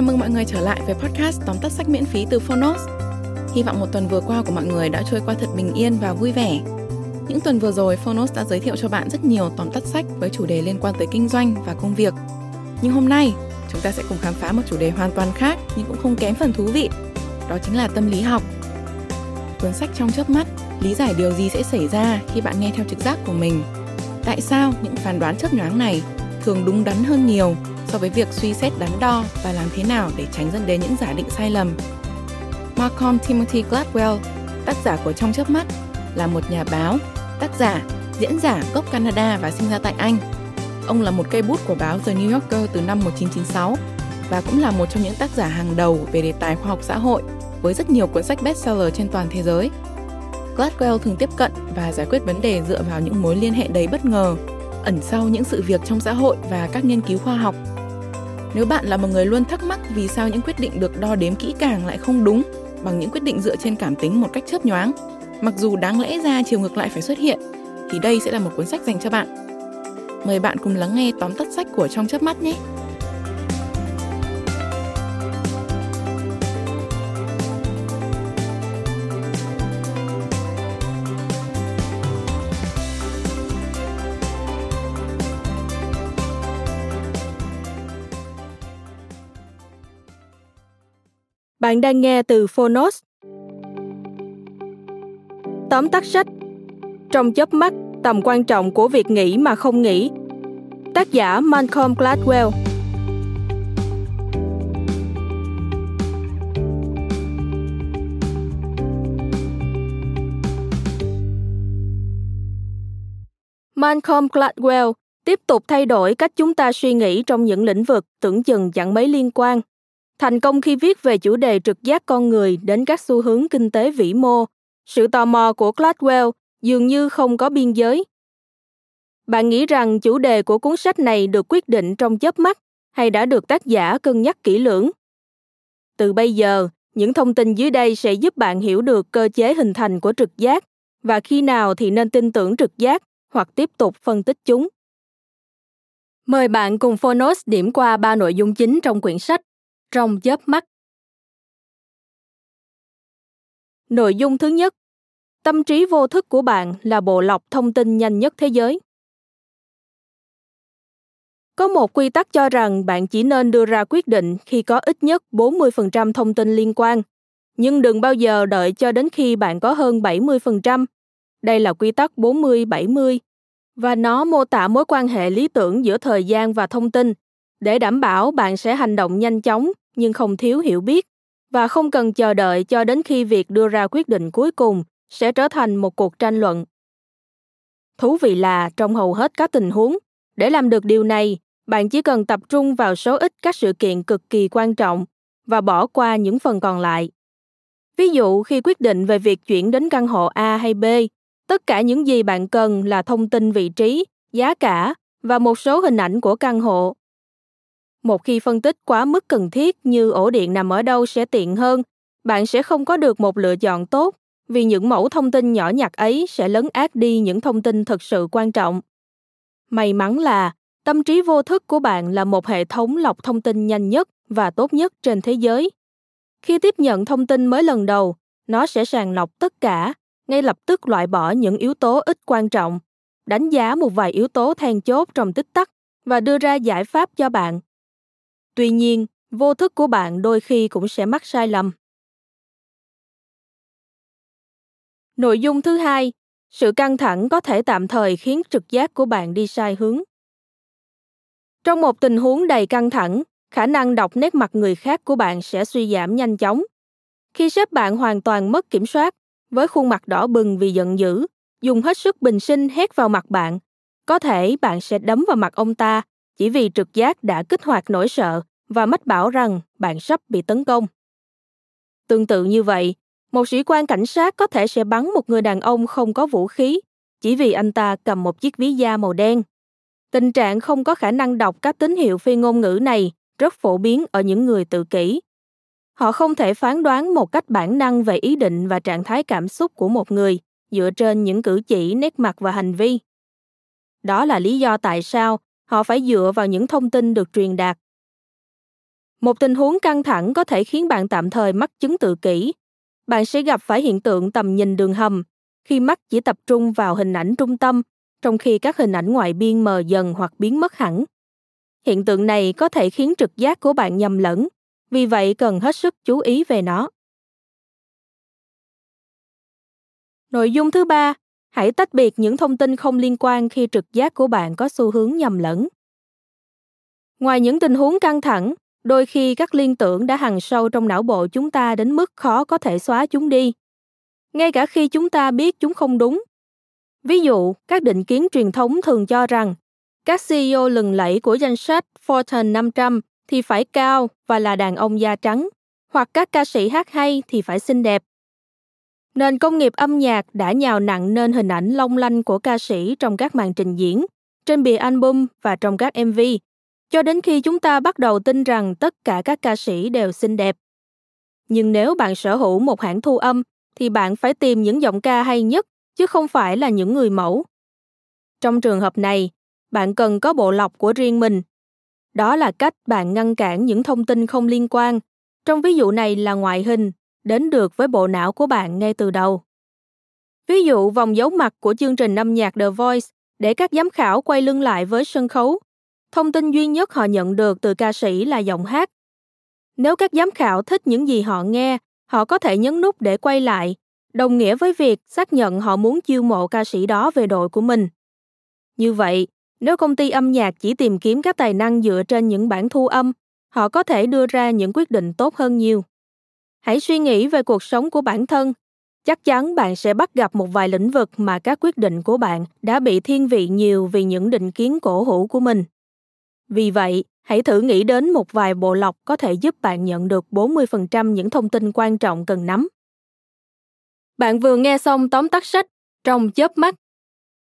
Chào mừng mọi người trở lại với podcast tóm tắt sách miễn phí từ Phonos. Hy vọng một tuần vừa qua của mọi người đã trôi qua thật bình yên và vui vẻ. Những tuần vừa rồi, Phonos đã giới thiệu cho bạn rất nhiều tóm tắt sách với chủ đề liên quan tới kinh doanh và công việc. Nhưng hôm nay, chúng ta sẽ cùng khám phá một chủ đề hoàn toàn khác nhưng cũng không kém phần thú vị. Đó chính là tâm lý học. Cuốn sách trong chớp mắt lý giải điều gì sẽ xảy ra khi bạn nghe theo trực giác của mình. Tại sao những phán đoán chớp nhoáng này thường đúng đắn hơn nhiều so với việc suy xét đắn đo và làm thế nào để tránh dẫn đến những giả định sai lầm. Malcolm Timothy Gladwell, tác giả của Trong chớp mắt, là một nhà báo, tác giả, diễn giả gốc Canada và sinh ra tại Anh. Ông là một cây bút của báo The New Yorker từ năm 1996 và cũng là một trong những tác giả hàng đầu về đề tài khoa học xã hội với rất nhiều cuốn sách bestseller trên toàn thế giới. Gladwell thường tiếp cận và giải quyết vấn đề dựa vào những mối liên hệ đầy bất ngờ, ẩn sau những sự việc trong xã hội và các nghiên cứu khoa học nếu bạn là một người luôn thắc mắc vì sao những quyết định được đo đếm kỹ càng lại không đúng bằng những quyết định dựa trên cảm tính một cách chớp nhoáng, mặc dù đáng lẽ ra chiều ngược lại phải xuất hiện, thì đây sẽ là một cuốn sách dành cho bạn. Mời bạn cùng lắng nghe tóm tắt sách của Trong chớp mắt nhé. Bạn đang nghe từ Phonos. Tóm tắt sách Trong chớp mắt, tầm quan trọng của việc nghĩ mà không nghĩ. Tác giả Malcolm Gladwell Malcolm Gladwell tiếp tục thay đổi cách chúng ta suy nghĩ trong những lĩnh vực tưởng chừng chẳng mấy liên quan Thành công khi viết về chủ đề trực giác con người đến các xu hướng kinh tế vĩ mô, sự tò mò của Gladwell dường như không có biên giới. Bạn nghĩ rằng chủ đề của cuốn sách này được quyết định trong chớp mắt hay đã được tác giả cân nhắc kỹ lưỡng? Từ bây giờ, những thông tin dưới đây sẽ giúp bạn hiểu được cơ chế hình thành của trực giác và khi nào thì nên tin tưởng trực giác hoặc tiếp tục phân tích chúng. Mời bạn cùng Phonos điểm qua ba nội dung chính trong quyển sách trong chớp mắt. Nội dung thứ nhất, tâm trí vô thức của bạn là bộ lọc thông tin nhanh nhất thế giới. Có một quy tắc cho rằng bạn chỉ nên đưa ra quyết định khi có ít nhất 40% thông tin liên quan, nhưng đừng bao giờ đợi cho đến khi bạn có hơn 70%. Đây là quy tắc 40-70 và nó mô tả mối quan hệ lý tưởng giữa thời gian và thông tin để đảm bảo bạn sẽ hành động nhanh chóng, nhưng không thiếu hiểu biết. Và không cần chờ đợi cho đến khi việc đưa ra quyết định cuối cùng sẽ trở thành một cuộc tranh luận. Thú vị là trong hầu hết các tình huống, để làm được điều này, bạn chỉ cần tập trung vào số ít các sự kiện cực kỳ quan trọng và bỏ qua những phần còn lại. Ví dụ, khi quyết định về việc chuyển đến căn hộ a hay b, tất cả những gì bạn cần là thông tin vị trí, giá cả và một số hình ảnh của căn hộ một khi phân tích quá mức cần thiết như ổ điện nằm ở đâu sẽ tiện hơn, bạn sẽ không có được một lựa chọn tốt, vì những mẫu thông tin nhỏ nhặt ấy sẽ lấn át đi những thông tin thực sự quan trọng. May mắn là, tâm trí vô thức của bạn là một hệ thống lọc thông tin nhanh nhất và tốt nhất trên thế giới. Khi tiếp nhận thông tin mới lần đầu, nó sẽ sàng lọc tất cả, ngay lập tức loại bỏ những yếu tố ít quan trọng, đánh giá một vài yếu tố then chốt trong tích tắc và đưa ra giải pháp cho bạn tuy nhiên, vô thức của bạn đôi khi cũng sẽ mắc sai lầm. Nội dung thứ hai, sự căng thẳng có thể tạm thời khiến trực giác của bạn đi sai hướng. Trong một tình huống đầy căng thẳng, khả năng đọc nét mặt người khác của bạn sẽ suy giảm nhanh chóng. Khi sếp bạn hoàn toàn mất kiểm soát, với khuôn mặt đỏ bừng vì giận dữ, dùng hết sức bình sinh hét vào mặt bạn, có thể bạn sẽ đấm vào mặt ông ta, chỉ vì trực giác đã kích hoạt nỗi sợ và mách bảo rằng bạn sắp bị tấn công. Tương tự như vậy, một sĩ quan cảnh sát có thể sẽ bắn một người đàn ông không có vũ khí chỉ vì anh ta cầm một chiếc ví da màu đen. Tình trạng không có khả năng đọc các tín hiệu phi ngôn ngữ này rất phổ biến ở những người tự kỷ. Họ không thể phán đoán một cách bản năng về ý định và trạng thái cảm xúc của một người dựa trên những cử chỉ, nét mặt và hành vi. Đó là lý do tại sao họ phải dựa vào những thông tin được truyền đạt một tình huống căng thẳng có thể khiến bạn tạm thời mắc chứng tự kỷ. Bạn sẽ gặp phải hiện tượng tầm nhìn đường hầm khi mắt chỉ tập trung vào hình ảnh trung tâm, trong khi các hình ảnh ngoại biên mờ dần hoặc biến mất hẳn. Hiện tượng này có thể khiến trực giác của bạn nhầm lẫn, vì vậy cần hết sức chú ý về nó. Nội dung thứ ba, hãy tách biệt những thông tin không liên quan khi trực giác của bạn có xu hướng nhầm lẫn. Ngoài những tình huống căng thẳng, đôi khi các liên tưởng đã hằn sâu trong não bộ chúng ta đến mức khó có thể xóa chúng đi. Ngay cả khi chúng ta biết chúng không đúng. Ví dụ, các định kiến truyền thống thường cho rằng các CEO lừng lẫy của danh sách Fortune 500 thì phải cao và là đàn ông da trắng, hoặc các ca sĩ hát hay thì phải xinh đẹp. Nền công nghiệp âm nhạc đã nhào nặng nên hình ảnh long lanh của ca sĩ trong các màn trình diễn, trên bìa album và trong các MV, cho đến khi chúng ta bắt đầu tin rằng tất cả các ca sĩ đều xinh đẹp. Nhưng nếu bạn sở hữu một hãng thu âm thì bạn phải tìm những giọng ca hay nhất chứ không phải là những người mẫu. Trong trường hợp này, bạn cần có bộ lọc của riêng mình. Đó là cách bạn ngăn cản những thông tin không liên quan. Trong ví dụ này là ngoại hình, đến được với bộ não của bạn ngay từ đầu. Ví dụ vòng dấu mặt của chương trình âm nhạc The Voice để các giám khảo quay lưng lại với sân khấu. Thông tin duy nhất họ nhận được từ ca sĩ là giọng hát. Nếu các giám khảo thích những gì họ nghe, họ có thể nhấn nút để quay lại, đồng nghĩa với việc xác nhận họ muốn chiêu mộ ca sĩ đó về đội của mình. Như vậy, nếu công ty âm nhạc chỉ tìm kiếm các tài năng dựa trên những bản thu âm, họ có thể đưa ra những quyết định tốt hơn nhiều. Hãy suy nghĩ về cuộc sống của bản thân. Chắc chắn bạn sẽ bắt gặp một vài lĩnh vực mà các quyết định của bạn đã bị thiên vị nhiều vì những định kiến cổ hủ của mình. Vì vậy, hãy thử nghĩ đến một vài bộ lọc có thể giúp bạn nhận được 40% những thông tin quan trọng cần nắm. Bạn vừa nghe xong tóm tắt sách trong chớp mắt.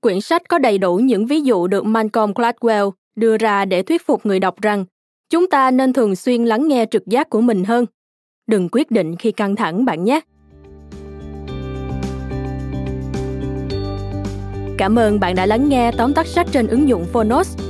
Quyển sách có đầy đủ những ví dụ được Malcolm Gladwell đưa ra để thuyết phục người đọc rằng chúng ta nên thường xuyên lắng nghe trực giác của mình hơn. Đừng quyết định khi căng thẳng bạn nhé. Cảm ơn bạn đã lắng nghe tóm tắt sách trên ứng dụng Phonos.